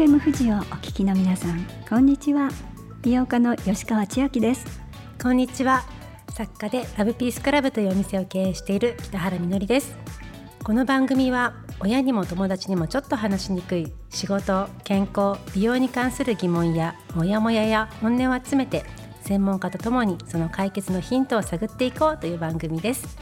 FM 富士をお聞きの皆さんこんにちは。美容家の吉川千明です。こんにちは。作家でラブピースクラブというお店を経営している北原みのりです。この番組は親にも友達にもちょっと話しにくい仕事健康美容に関する疑問やモヤモヤや本音を集めて専門家とともにその解決のヒントを探っていこうという番組です。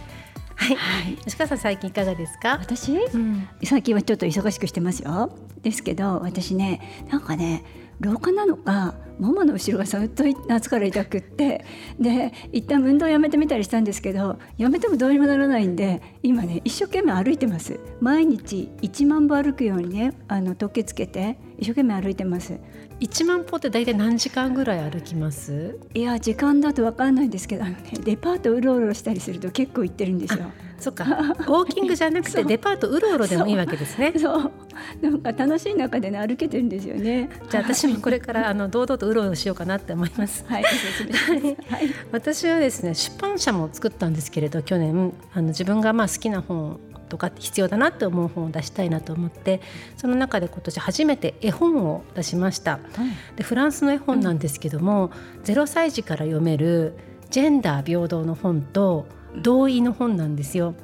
はい、はい、吉川さん最近いかがですか？私、うん、最近はちょっと忙しくしてますよですけど私ねなんかね廊下なのかママの後ろがずっと夏から痛くってで一旦運動やめてみたりしたんですけどやめてもどうにもならないんで今ね一生懸命歩いてます。毎日1万歩歩くようにねあの時計つけて一生懸命歩いてます。1万歩って大体何時間ぐらい歩きます？いや時間だと分かんないんですけどあの、ね、デパートうろうろしたりすると結構行ってるんですよ。そっか。ウォーキングじゃなくてデパートうろうろでもいいわけですね。そう。なんか楽しい中でね歩けてるんですよね。じゃあ私もこれからあの堂々とうろうろしようかなって思います。はい、はい、私はですね出版社も作ったんですけれど去年。あの自分がまあ好きな本とか必要だなって思う本を出したいなと思ってその中で今年初めて絵本を出しました、でフランスの絵本なんですけども、うん、0歳児から読めるジェンダー平等の本と同意の本なんですよ。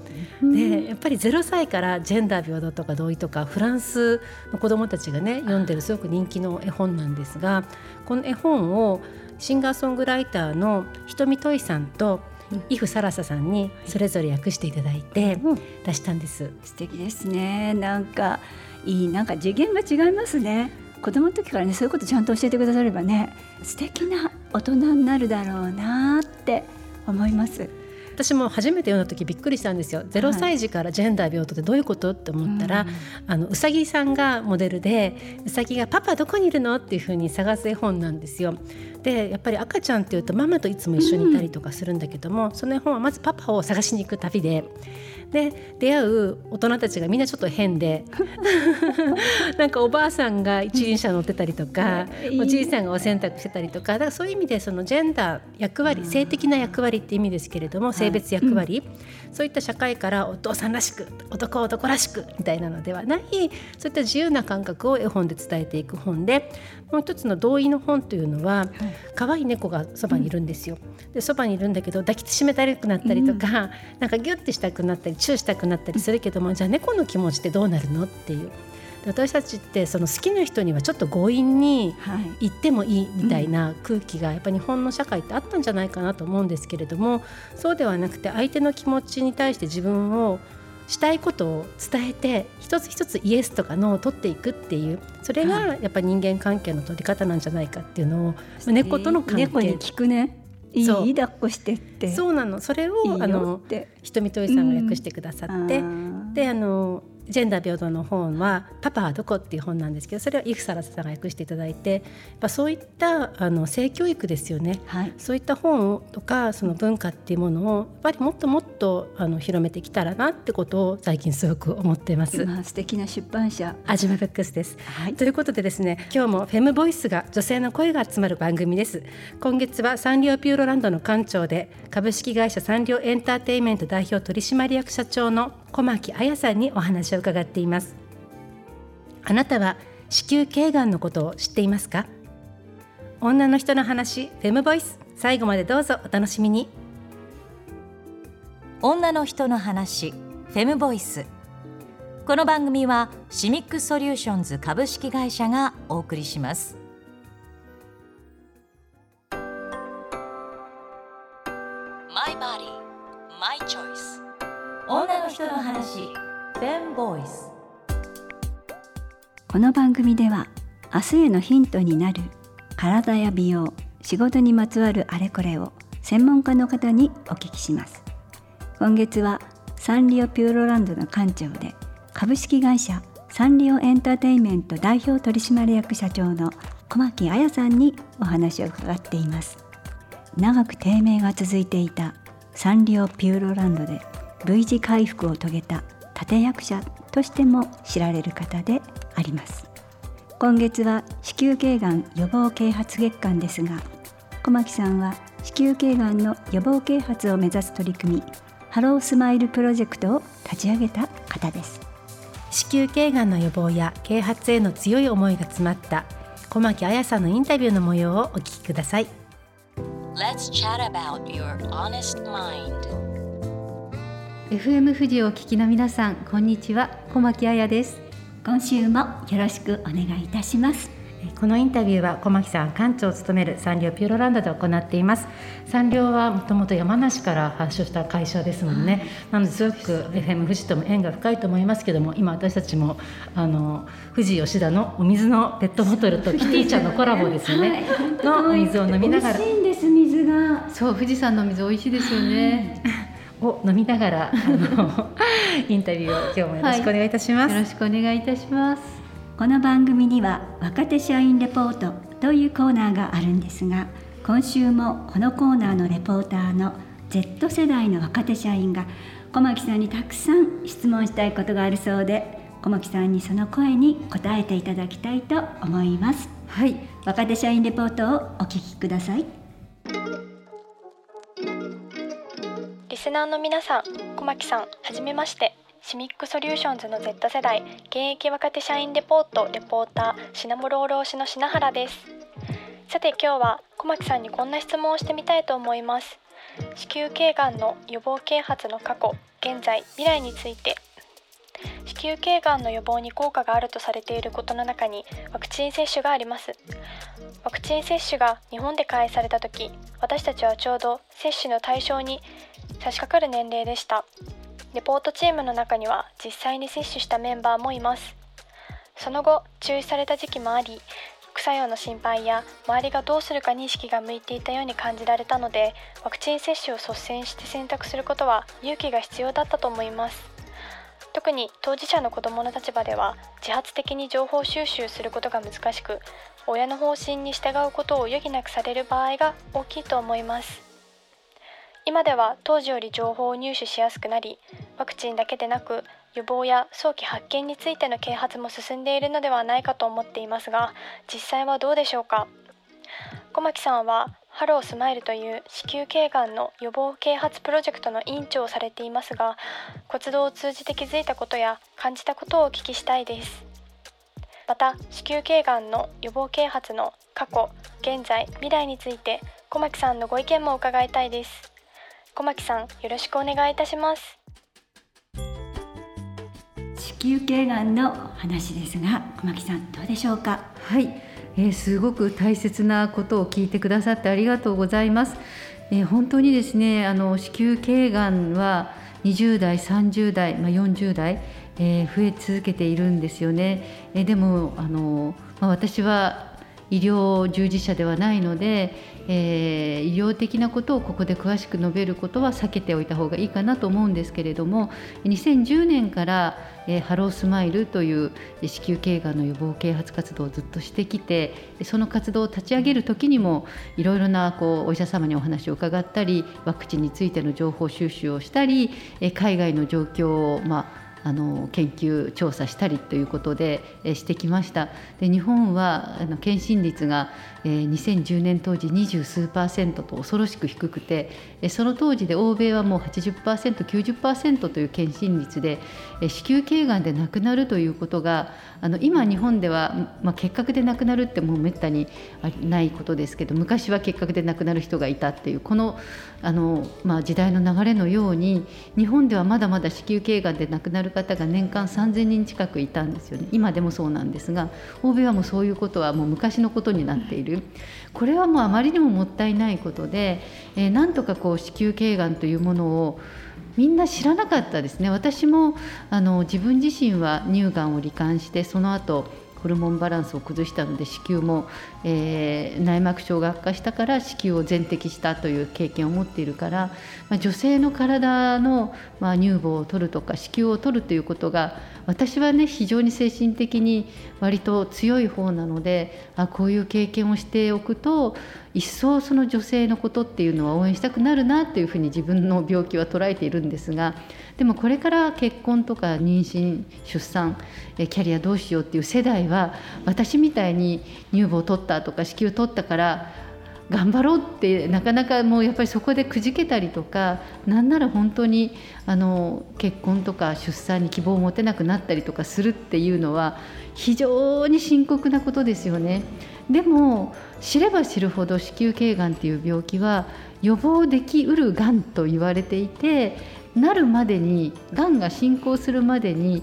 でやっぱり0歳からジェンダー平等とか同意とかフランスの子どもたちがね読んでるすごく人気の絵本なんですがこの絵本をシンガーソングライターの瞳トイさんとイフサラサさんにそれぞれ訳していただいて出したんです、うん、素敵ですね。なんかいいなんか次元が違いますね。子供の時からねそういうことちゃんと教えてくださればね素敵な大人になるだろうなって思います私も初めて読んだ時びっくりしたんですよ。0歳児からジェンダー平等ってどういうこと？って思ったら、あのうさぎさんがモデルでうさぎが「パパどこにいるの?」っていうふうに探す絵本なんですよ。でやっぱり赤ちゃんっていうとママといつも一緒にいたりとかするんだけども、うん、その絵本はまずパパを探しに行く旅で。で出会う大人たちがみんなちょっと変で なんかおばあさんが一輪車乗ってたりとか、おじいさんがお洗濯してたりとかだからそういう意味でそのジェンダー役割性的な役割って意味ですけれども性別役割、はいうん、そういった社会からお父さんらしく男男らしくみたいなのではない。そういった自由な感覚を絵本で伝えていく本でもう一つの同意の本というのは、可愛い猫がそばにいるんですよ。でそばにいるんだけど抱きしめたくなったりとか、うん、なんかギュッてしたくなったりチューしたくなったりするけどもじゃあ猫の気持ちってどうなるの？っていう。私たちってその好きな人にはちょっと強引に言ってもいいみたいな空気がやっぱ日本の社会ってあったんじゃないかなと思うんですけれどもそうではなくて相手の気持ちに対して自分をしたいことを伝えて一つ一つイエスとかノーを取っていくっていうそれがやっぱ人間関係の取り方なんじゃないかっていうのを、猫との関係。猫に聞くね。いい抱っこしてって。そうなの。それをあの瞳といさんが訳してくださって、うん、であのジェンダー平等の本は「パパはどこ?」っていう本なんですけどそれはイフサラさんが訳していただいてやっぱそういったあの性教育ですよね、はい、そういった本とかその文化っていうものをやっぱりもっともっとあの広めてきたらなってことを最近すごく思っています。まあ、素敵な出版社。アジマブックスです、はい、ということでですね今日もフェムボイスが女性の声が集まる番組です。今月はサンリオピューロランドの館長で株式会社サンリオエンターテインメント代表取締役社長の小牧彩さんにお話を伺っています。あなたは子宮頸がんのことを知っていますか？女の人の話フェムボイス最後までどうぞお楽しみに。女の人の話フェムボイスこの番組はシミックソリューションズ株式会社がお送りします。マイバディマイチョイス女の人の話。フェンボイス。この番組では明日へのヒントになる体や美容仕事にまつわるあれこれを専門家の方にお聞きします。今月はサンリオピューロランドの館長で株式会社サンリオエンターテインメント代表取締役社長の小牧彩さんにお話を伺っています。長く低迷が続いていたサンリオピューロランドで V 字回復を遂げた立役者としても知られる方であります。今月は子宮頸がん予防啓発月間ですが小巻さんは子宮頸がんの予防啓発を目指す取り組みハロースマイルプロジェクトを立ち上げた方です。子宮頸がんの予防や啓発への強い思いが詰まった小牧彩さんのインタビューの模様をお聞きください。Let's chat about your honest mind. FM 富士をお聞きの皆さんこんにちは。小牧彩です。今週もよろしくお願いいたします。このインタビューは小牧さん館長を務めるサンリオピューロランドで行っています。サンリオはもともと山梨から発祥した会社ですもんね、なのですごく FM 富士とも縁が深いと思いますけども今私たちもあの富士吉田のお水のペットボトルとキティちゃんのコラボですよね、のお水を飲みながら。美味しいんです水が。そう富士山の水美味しいですよね。を飲みながらあの インタビューを今日もよろしくお願いいたします、よろしくお願いいたします。この番組には若手社員レポートというコーナーがあるんですが今週もこのコーナーのレポーターの Z 世代の若手社員が小牧さんにたくさん質問したいことがあるそうで小牧さんにその声に答えていただきたいと思います。はい、若手社員レポートをお聞きくださいスナーの皆さん、小牧さん、はじめまして。シミックソリューションズの Z 世代現役若手社員レポートレポーターシナモロール推しの品原です。さて今日は小牧さんにこんな質問をしてみたいと思います。子宮頸がんの予防啓発の過去、現在、未来について。子宮頸がんの予防に効果があるとされていることの中にワクチン接種があります。ワクチン接種が日本で開始された時、私たちはちょうど接種の対象に差し掛かる年齢でした。レポートチームの中には実際に接種したメンバーもいます。その後中止された時期もあり副作用の心配や周りがどうするかに意識が向いていたように感じられたのでワクチン接種を率先して選択することは勇気が必要だったと思います。特に当事者の子どもの立場では自発的に情報収集することが難しく親の方針に従うことを余儀なくされる場合が大きいと思います。今では当時より情報を入手しやすくなりワクチンだけでなく予防や早期発見についての啓発も進んでいるのではないかと思っていますが実際はどうでしょうか？小牧さんはハロースマイルという子宮頸がんの予防啓発プロジェクトの委員長をされていますが活動を通じて気づいたことや感じたことをお聞きしたいです。また子宮頸がんの予防啓発の過去現在未来について小牧さんのご意見も伺いたいです。小牧さんよろしくお願いいたします子宮頸がんの話ですが小牧さんどうでしょうか？はい、えーすごく大切なことを聞いてくださってありがとうございます。えー本当にですね、あの子宮頸がんは20代、30代、まあ、40代、えー増え続けているんですよね。えーでもあの、まあ、私は医療従事者ではないので、えー医療的なことをここで詳しく述べることは避けておいた方がいいかなと思うんですけれども2010年から、えーハロースマイルという子宮頸がんの予防啓発活動をずっとしてきてその活動を立ち上げる時にもいろいろなこうお医者様にお話を伺ったりワクチンについての情報収集をしたりえー海外の状況を、まああの研究調査したりということで、してきました。で日本はあの検診率が、2010年当時二十数パーセントと恐ろしく低くてその当時で欧米はもう 80%90% という検診率で子宮頸がんで亡くなるということがあの今日本では、まあ、結核で亡くなるってもうめったにないことですけど昔は結核で亡くなる人がいたっていうこのあの、まあ、時代の流れのように日本ではまだまだ子宮頸がんで亡くなる方が年間3000人近くいたんですよね。今でもそうなんですが欧米はもうそういうことはもう昔のことになっている。これはもうあまりにももったいないことで、えーなんとかこう子宮頸がんというものをみんな知らなかったですね。私もあの自分自身は乳がんを罹患してその後ホルモンバランスを崩したので子宮も、えー内膜症が悪化したから子宮を全摘したという経験を持っているから、まあ、女性の体の、まあ、乳房を取るとか子宮を取るということが私はね非常に精神的に割と強い方なのであこういう経験をしておくと一層その女性のことっていうのは応援したくなるなっていうふうに自分の病気は捉えているんですがでもこれから結婚とか妊娠出産キャリアどうしようっていう世代は私みたいに乳房を取ったとか子宮取ったから頑張ろうってなかなかもうやっぱりそこでくじけたりとかなんなら本当にあの結婚とか出産に希望を持てなくなったりとかするっていうのは非常に深刻なことですよね。でも知れば知るほど子宮頸がんっていう病気は予防できうるがんと言われていてなるまでにがんが進行するまでに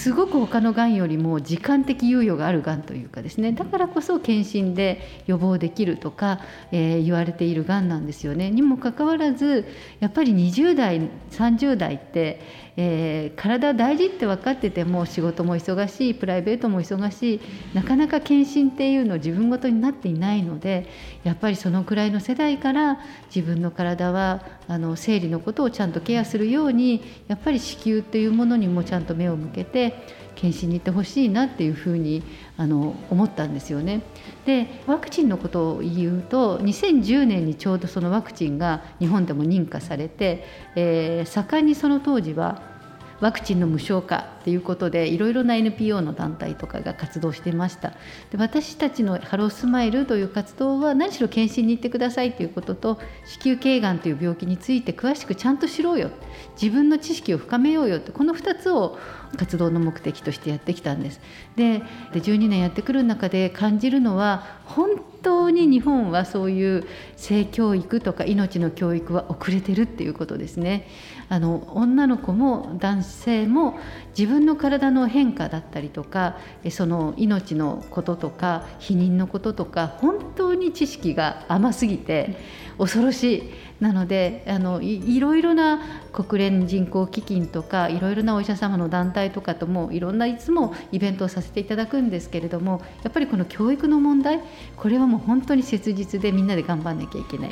すごく他のがんよりも時間的猶予があるがんというかですねだからこそ検診で予防できるとか、えー、言われているがんなんですよね。にもかかわらずやっぱり20代30代ってえー、体大事って分かってても仕事も忙しいプライベートも忙しいなかなか検診っていうの自分ごとになっていないのでやっぱりそのくらいの世代から自分の体はあの生理のことをちゃんとケアするようにやっぱり子宮っていうものにもちゃんと目を向けて検診に行ってほしいなっていうふうにあの思ったんですよね。でワクチンのことを言うと2010年にちょうどそのワクチンが日本でも認可されて、えー、盛んにその当時はワクチンの無償化っていうことでいろいろな NPO の団体とかが活動してました。で私たちのハロースマイルという活動は何しろ検診に行ってくださいということと子宮頸がんという病気について詳しくちゃんと知ろうよ。自分の知識を深めようよってこの2つを活動の目的としてやってきたんです。でで12年やってくる中で感じるのは本当に日本はそういう性教育とか命の教育は遅れてるっていうことですねあの女の子も男性も自分の体の変化だったりとかその命のこととか避妊のこととか本当に知識が甘すぎて恐ろしい。なのであのいろいろな国連人口基金とかいろいろなお医者様の団体とかともいろんないつもイベントをさせていただくんですけれどもやっぱりこの教育の問題これはもう本当に切実でみんなで頑張んなきゃいけない。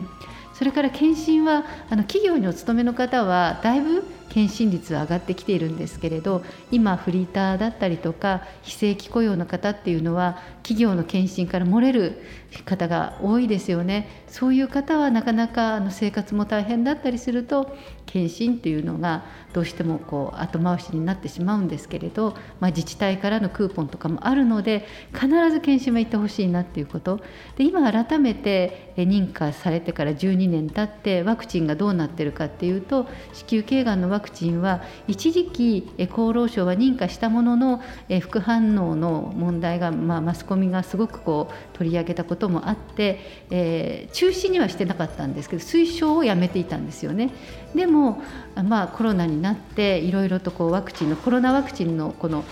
それから検診はあの企業にお勤めの方はだいぶ検診率は上がってきているんですけれど今フリーターだったりとか非正規雇用の方っていうのは企業の検診から漏れる方が多いですよね。そういう方はなかなかあの生活も大変だったりすると検診っていうのがどうしてもこう後回しになってしまうんですけれど、まあ、自治体からのクーポンとかもあるので必ず検診は行ってほしいなっていうこと。で今改めて認可されてから12年経ってワクチンがどうなってるかっていうと子宮頸がんのワクチンワクチンは一時期厚労省は認可したものの副反応の問題が、まあ、マスコミがすごくこう取り上げたこともあって、えー、中止にはしてなかったんですけど推奨をやめていたんですよね。でも、まあ、コロナになっていろいろとこうワクチンのコロナワクチンのこの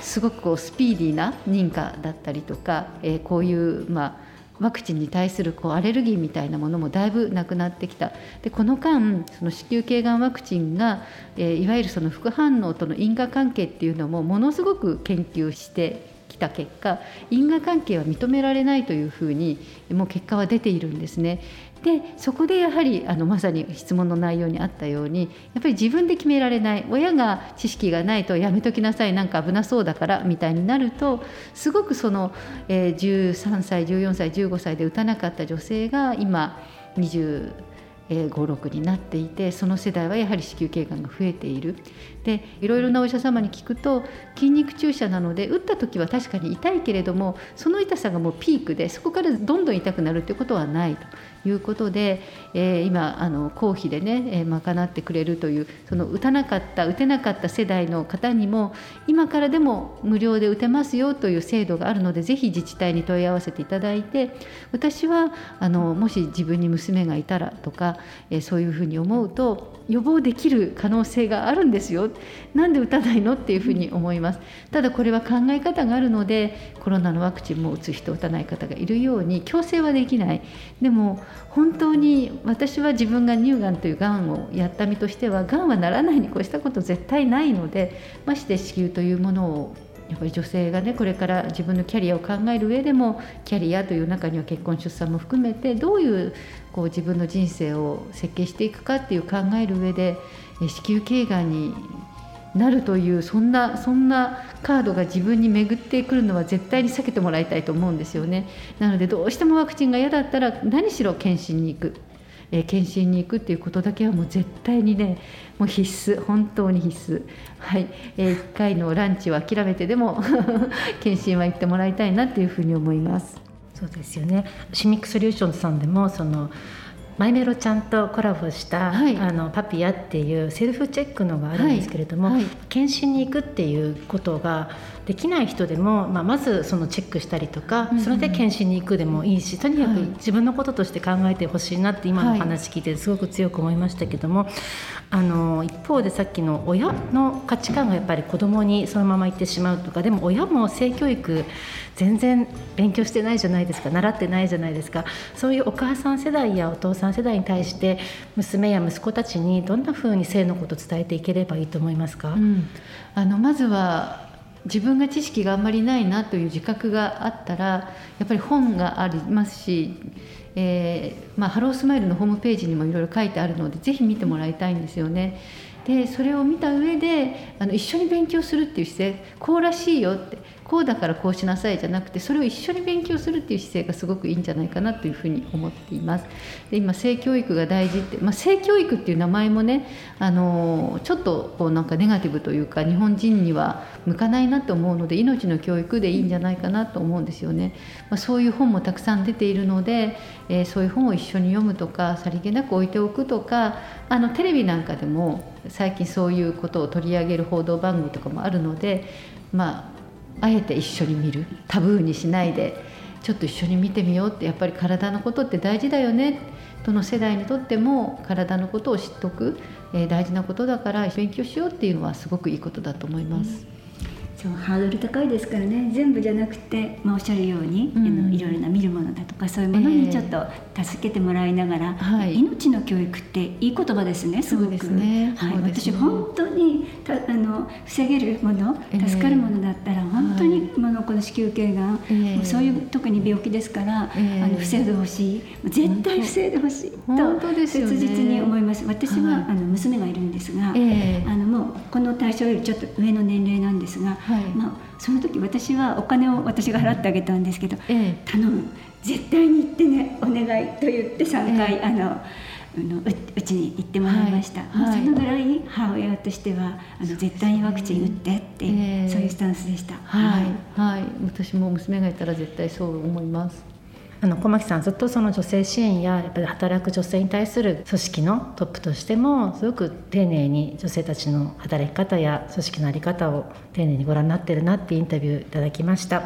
すごくこうスピーディーな認可だったりとか、えー、こういう、まあ、ワクチンに対するこうアレルギーみたいなものもだいぶなくなってきたでこの間その子宮頸がんワクチンが、えー、いわゆるその副反応との因果関係っていうのもものすごく研究してきた結果因果関係は認められないというふうにもう結果は出ているんですね。でそこでやはりあのまさに質問の内容にあったようにやっぱり自分で決められない親が知識がないとやめときなさいなんか危なそうだからみたいになるとすごくその、えー、13歳14歳15歳で打たなかった女性が今20 56になっていてその世代はやはり子宮頸がんが増えている。でいろいろなお医者様に聞くと筋肉注射なので打った時は確かに痛いけれどもその痛さがもうピークでそこからどんどん痛くなるということはないと。いうことで、えー、今あの公費でね、えー、賄ってくれるというその打たなかった打てなかった世代の方にも今からでも無料で打てますよという制度があるのでぜひ自治体に問い合わせていただいて私はあのもし自分に娘がいたらとか、えー、そういうふうに思うと予防できる可能性があるんですよなんで打たないのっていうふうに思います。ただこれは考え方があるのでコロナのワクチンも打つ人打たない方がいるように強制はできない。でも本当に私は自分が乳がんというがんをやった身としてはがんはならないに越したこと絶対ないのでまして子宮というものをやっぱり女性がねこれから自分のキャリアを考える上でもキャリアという中には結婚出産も含めてどういうこう自分の人生を設計していくかっていう考える上で子宮頸がんになるというそんなそんなカードが自分に巡ってくるのは絶対に避けてもらいたいと思うんですよね。なのでどうしてもワクチンが嫌だったら何しろ検診に行く、えー、検診に行くっていうことだけはもう絶対にねもう必須本当に必須。はい、えー、1回のランチを諦めてでも 検診は行ってもらいたいなっていうふうに思います。そうですよね。シミックソリューションズさんでもそのマイメロちゃんとコラボした、はい、あのパピアっていうセルフチェックのがあるんですけれども、はい。はい、検診に行くっていうことができない人でも、まあ、まずそのチェックしたりとか、うんうん、それで検診に行くでもいいしとにかく自分のこととして考えてほしいなって今の話聞いてすごく強く思いましたけども、あの一方でさっきの親の価値観がやっぱり子供にそのまま行ってしまうとかでも親も性教育全然勉強してないじゃないですか習ってないじゃないですか。そういうお母さん世代やお父さん世代に対して娘や息子たちにどんなふうに性のこと伝えていければいいと思いますか、うん、あのまずは自分が知識があんまりないなという自覚があったらやっぱり本がありますし、えーまあ、ハロースマイルのホームページにもいろいろ書いてあるのでぜひ見てもらいたいんですよね。でそれを見た上であの一緒に勉強するっていう姿勢こうらしいよってこうだからこうしなさいじゃなくてそれを一緒に勉強するっていう姿勢がすごくいいんじゃないかなというふうに思っています。で今性教育が大事って、まあ、性教育っていう名前もねあのちょっとこうなんかネガティブというか日本人には向かないなと思うので命の教育でいいんじゃないかなと思うんですよね。まあ、そういう本もたくさん出ているので、えー、そういう本を一緒に読むとかさりげなく置いておくとかあのテレビなんかでも最近そういうことを取り上げる報道番組とかもあるのでまああえて一緒に見るタブーにしないでちょっと一緒に見てみようってやっぱり体のことって大事だよねどの世代にとっても体のことを知っとく、えー、大事なことだから勉強しようっていうのはすごくいいことだと思います。うんそうハードル高いですからね。全部じゃなくて、まあ、おっしゃるように、うん、あのいろいろな見るものだとかそういうものにちょっと助けてもらいながら、えーはい、命の教育っていい言葉ですねすごく。ね。はい、ね、私本当にたあの防げるもの助かるものだったら、本当に、はい、この子宮頸がん、えー、そういう特に病気ですから、えー、あの防いでほしい。絶対防いでほしいと切実に思います。私は、あの娘がいるんですが、えー、あのもうこの対象よりちょっと上の年齢なんですが、はい、まあ、その時私はお金を私が払ってあげたんですけど「ええ、頼む。絶対に行ってねお願い」と言って3回、え、あの。のうちに行ってもらいました、はい、そのぐらい母親としてはあの絶対にワクチン打ってって、えー、そういうスタンスでした、はい、はい、私も娘がいたら絶対そう思いますあの小牧さんずっとその女性支援ややっぱり働く女性に対する組織のトップとしてもすごく丁寧に女性たちの働き方や組織の在り方を丁寧にご覧になってるなってインタビューいただきました、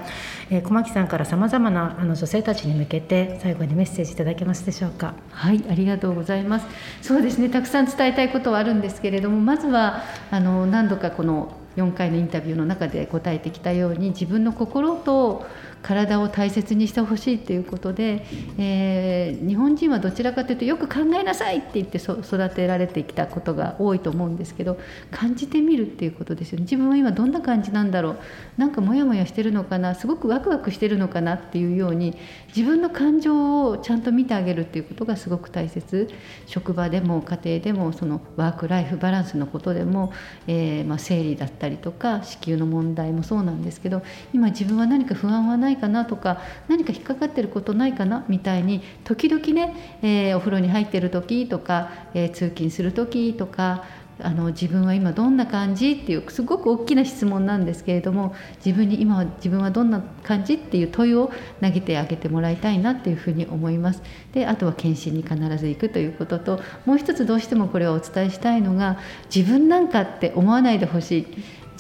えー、小牧さんからさまざまなあの女性たちに向けて最後にメッセージいただけますでしょうか？はいありがとうございます。そうですねたくさん伝えたいことはあるんですけれどもまずはあの何度かこの4回のインタビューの中で答えてきたように自分の心と体を大切にしてほしいということで、えー、日本人はどちらかというとよく考えなさいって言って育てられてきたことが多いと思うんですけど感じてみるっていうことですよね。自分は今どんな感じなんだろう。なんかモヤモヤしてるのかな。すごくワクワクしてるのかなっていうように自分の感情をちゃんと見てあげるっていうことがすごく大切。職場でも家庭でもそのワーク・ライフ・バランスのことでも、えー、まあ、生理だったりとか子宮の問題もそうなんですけど今自分は何か不安はないかなとか何か引っかかってることないかなみたいに時々ね、えー、お風呂に入ってる時とか、えー、通勤する時とかあの自分は今どんな感じっていうすごく大きな質問なんですけれども自分に今は自分はどんな感じっていう問いを投げてあげてもらいたいなっていうふうに思います。であとは検診に必ず行くということともう一つどうしてもこれはお伝えしたいのが自分なんかって思わないでほしい。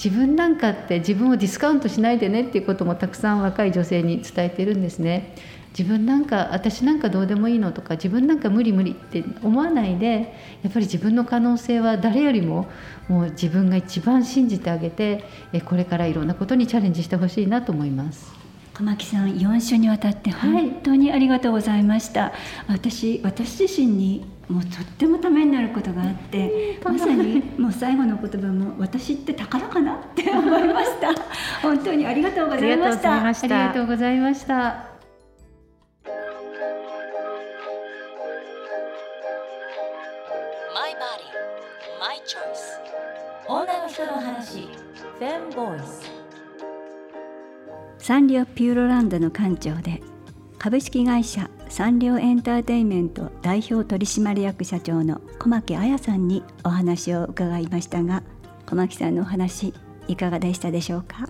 自分なんかって自分をディスカウントしないでねっていうこともたくさん若い女性に伝えてるんですね。自分なんか私なんかどうでもいいのとか自分なんか無理無理って思わないでやっぱり自分の可能性は誰よりももう自分が一番信じてあげてこれからいろんなことにチャレンジしてほしいなと思います。小牧さん4週にわたって本当にありがとうございました、はい、私私自身にもうとってもためになることがあってまさにもう最後の言葉も私って宝かなって思いました。本当にありがとうございました。ありがとうございました。マイバディマイチョイス女の人の話。フェンボイスサンリオピューロランドの館長で株式会社サンリオエンターテインメント代表取締役社長の小牧彩さんにお話を伺いましたが小牧さんのお話いかがでしたでしょうか？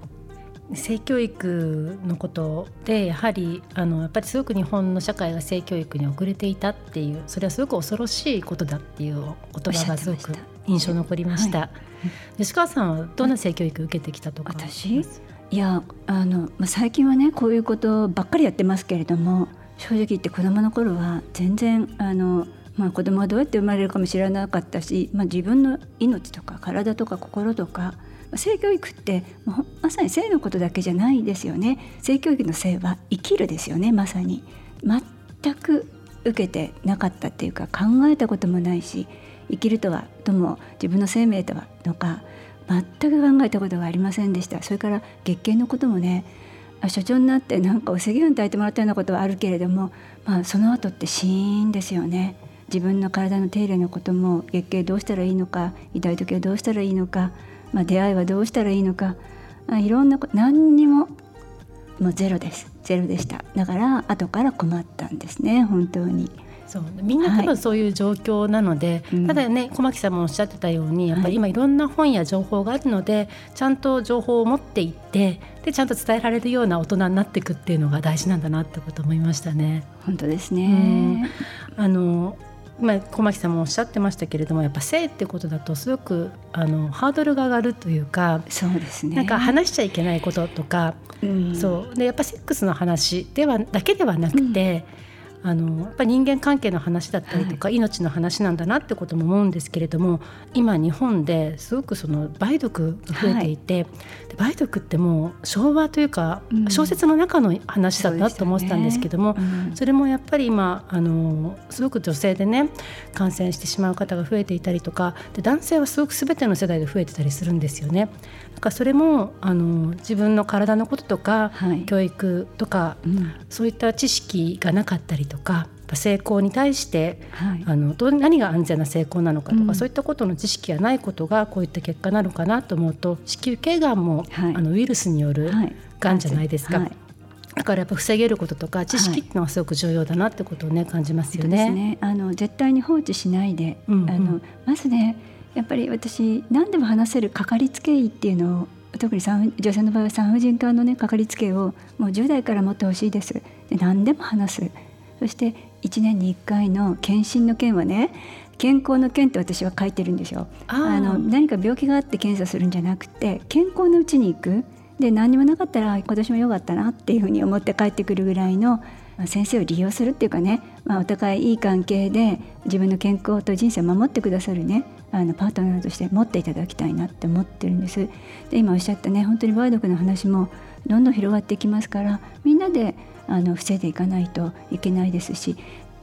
性教育のことでやはりあのやっぱりすごく日本の社会が性教育に遅れていたっていうそれはすごく恐ろしいことだっていう言葉がすごく印象残りました。はい、吉川さんはどんな性教育受けてきたとか？私い。やあの、まあ、最近はねこういうことばっかりやってますけれども正直言って子どもの頃は全然あのまあ、子供はどうやって生まれるかも知らなかったし、まあ、自分の命とか体とか心とか性教育ってまさに性のことだけじゃないですよね。性教育の性は生きるですよねまさに。全く受けてなかったっていうか考えたこともないし生きるとはとも自分の生命とはとか全く考えたことがありませんでした。それから月経のこともね所長になってなんかお赤飯炊いてもらったようなことはあるけれども、まあ、その後ってシーンですよね。自分の体の手入れのことも月経どうしたらいいのか痛い時はどうしたらいいのかまあ、出会いはどうしたらいいのかあいろんな何にももうゼロです。ゼロでした。だから後から困ったんですね本当に。そう。みんな多分そういう状況なので、はい、ただね小牧さんもおっしゃってたようにやっぱり今いろんな本や情報があるので、はい、ちゃんと情報を持っていってでちゃんと伝えられるような大人になっていくっていうのが大事なんだなってこと思いましたね。本当ですね、あの今小牧さんもおっしゃってましたけれどもやっぱ性ってことだとすごくあのハードルが上がるというかそうですね。なんか話しちゃいけないこととか、うん、そう。でやっぱセックスの話ではだけではなくて、うんあのやっぱ人間関係の話だったりとか、はい、命の話なんだなってことも思うんですけれども今日本ですごくその梅毒が増えていて、はい、梅毒ってもう昭和というか、うん、小説の中の話だなと思ってたんですけども、そ、ね。うん、それもやっぱり今あのすごく女性でね感染してしまう方が増えていたりとかで男性はすごく全ての世代で増えてたりするんですよね。なんかそれもあの自分の体のこととか、はい、教育とか、うん、そういった知識がなかったりとか成功に対して、はい、あのど何が安全な成功なのかとか、うん、そういったことの知識がないことがこういった結果なのかなと思うと子宮頸がんも、はい、あのウイルスによるがんじゃないですか。だからやっぱ防げることとか知識っていうのはすごく重要だなってことをね感じますよね。ね。あの絶対に放置しないで、うんうん、あのまずねやっぱり私何でも話せるかかりつけ医っていうのを特に女性の場合は産婦人科のねかかりつけをもう10代から持ってほしいです。で何でも話す。そして1年に1回の検診の件はね健康の件って私は書いてるんですよ。あの何か病気があって検査するんじゃなくて健康のうちに行く。で何にもなかったら今年も良かったなっていうふうに思って帰ってくるぐらいの先生を利用するっていうかね、まあ、お互いいい関係で自分の健康と人生を守ってくださるねあのパートナーとして持っていただきたいなって思ってるんです。で今おっしゃったね本当に梅毒の話もどんどん広がっていきますからみんなであの防いでいかないといけないですし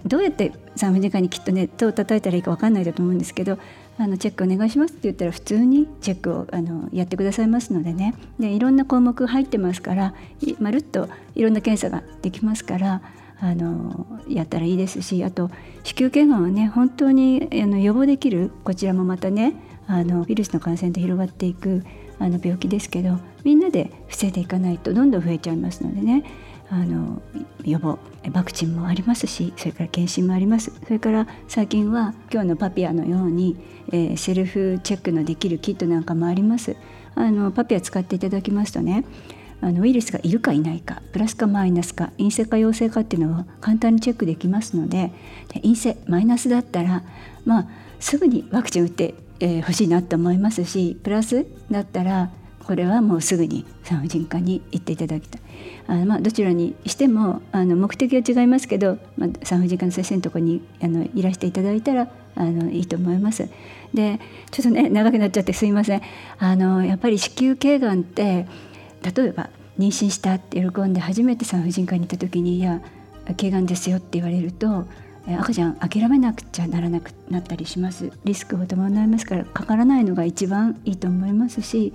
どうやって産婦人科にきっとね手を叩いたらいいか分かんないだと思うんですけどあのチェックお願いしますって言ったら普通にチェックをあのやってくださいますのでねでいろんな項目入ってますからまるっといろんな検査ができますからあのやったらいいですしあと子宮頸がんはね本当にあの予防できるこちらもまたねあのウイルスの感染で広がっていくあの病気ですけどみんなで防いでいかないとどんどん増えちゃいますのでねあの予防ワクチンもありますしそれから検診もあります。それから最近は今日のパピアのように、えー、セルフチェックのできるキットなんかもあります。あのパピア使っていただきますとねあのウイルスがいるかいないかプラスかマイナスか陰性か陽性かっていうのを簡単にチェックできますのでで陰性マイナスだったらまあすぐにワクチン打ってほ、えー、しいなと思いますしプラスだったらこれはもうすぐに産婦人科に行っていただきたいあの、まあ、どちらにしてもあの目的は違いますけど、まあ、産婦人科の先生のところにあのいらしていただいたらあのいいと思います。でちょっとね長くなっちゃってすいませんあのやっぱり子宮頸がんって例えば妊娠したって喜んで初めて産婦人科に行った時に「いや頸がんですよ」って言われると赤ちゃん諦めなくちゃならなくなったりしますリスクを伴いますからかからないのが一番いいと思いますし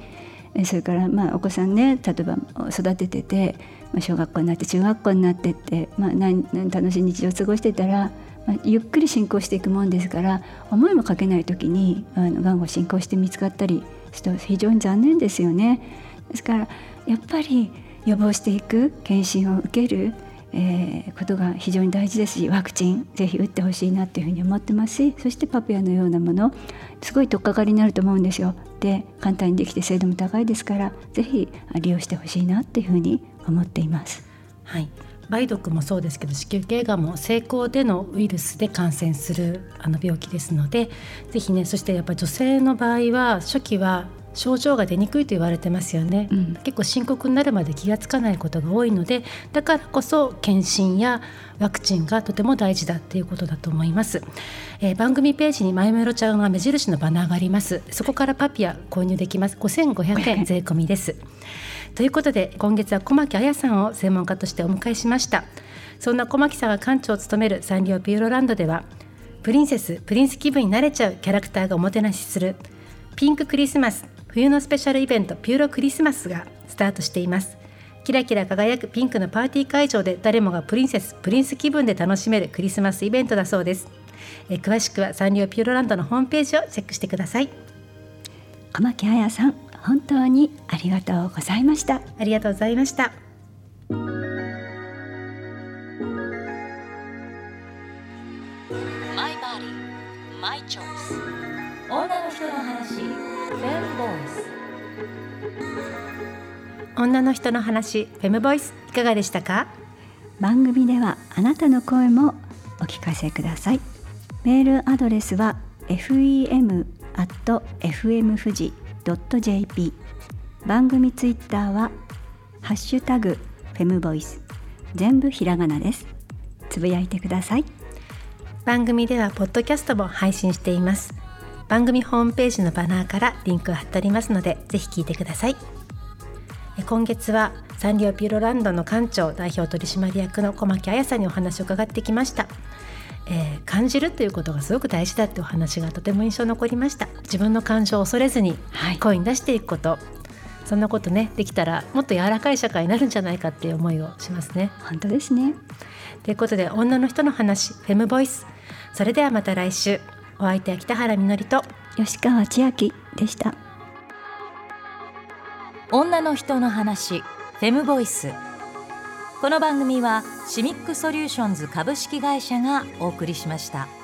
それからまあお子さんね例えば育ててて小学校になって中学校になってって、まあ、楽しい日常を過ごしてたら、まあ、ゆっくり進行していくもんですから思いもかけない時にあのがんが進行して見つかったりすると非常に残念ですよね。ですからやっぱり予防していく検診を受けるえー、ことが非常に大事ですしワクチンぜひ打ってほしいなっていうふうに思ってますしそしてパピアのようなものすごい取っかかりになると思うんですよで簡単にできて精度も高いですからぜひ利用してほしいなっていうふうに思っています。はい梅毒もそうですけど子宮頸がんも成功でのウイルスで感染するあの病気ですのでぜひねそしてやっぱり女性の場合は初期は症状が出にくいと言われてますよね、うん、結構深刻になるまで気がつかないことが多いのでだからこそ検診やワクチンがとても大事だっていうことだと思います、えー、番組ページにマイメロちゃんが目印のバナーがあります。そこからパピア購入できます。5500円税込みです。ということで今月は小巻亜矢さんを専門家としてお迎えしました。そんな小巻さんが館長を務めるサンリオピューロランドではプリンセスプリンス気分になれちゃうキャラクターがおもてなしするピンククリスマス冬のスペシャルイベントピューロクリスマスがスタートしています。キラキラ輝くピンクのパーティー会場で誰もがプリンセスプリンス気分で楽しめるクリスマスイベントだそうです。え詳しくはサンリオピューロランドのホームページをチェックしてください。小牧彩さん本当にありがとうございました。ありがとうございました。マイバディマイチョイス女の人の話女の人の話フェムボイスいかがでしたか？番組ではあなたの声もお聞かせください。メールアドレスは fem fm 富士 .jp 番組ツイッターはハッシュタグフェムボイス。全部ひらがなです。つぶやいてください。番組ではポッドキャストも配信しています番組ホームページのバナーからリンクを貼ってありますのでぜひ聞いてください。今月はサンリオピューロランドの館長代表取締役の小牧彩さんにお話を伺ってきました、えー、感じるということがすごく大事だってお話がとても印象残りました。自分の感情を恐れずに声に出していくこと、はい、そんなことねできたらもっと柔らかい社会になるんじゃないかっていう思いをしますね。本当ですね。ということで女の人の話フェムボイス。それではまた来週お相手は北原みのりと吉川千秋でした女の人の話フェムボイスこの番組はシミックソリューションズ株式会社がお送りしました。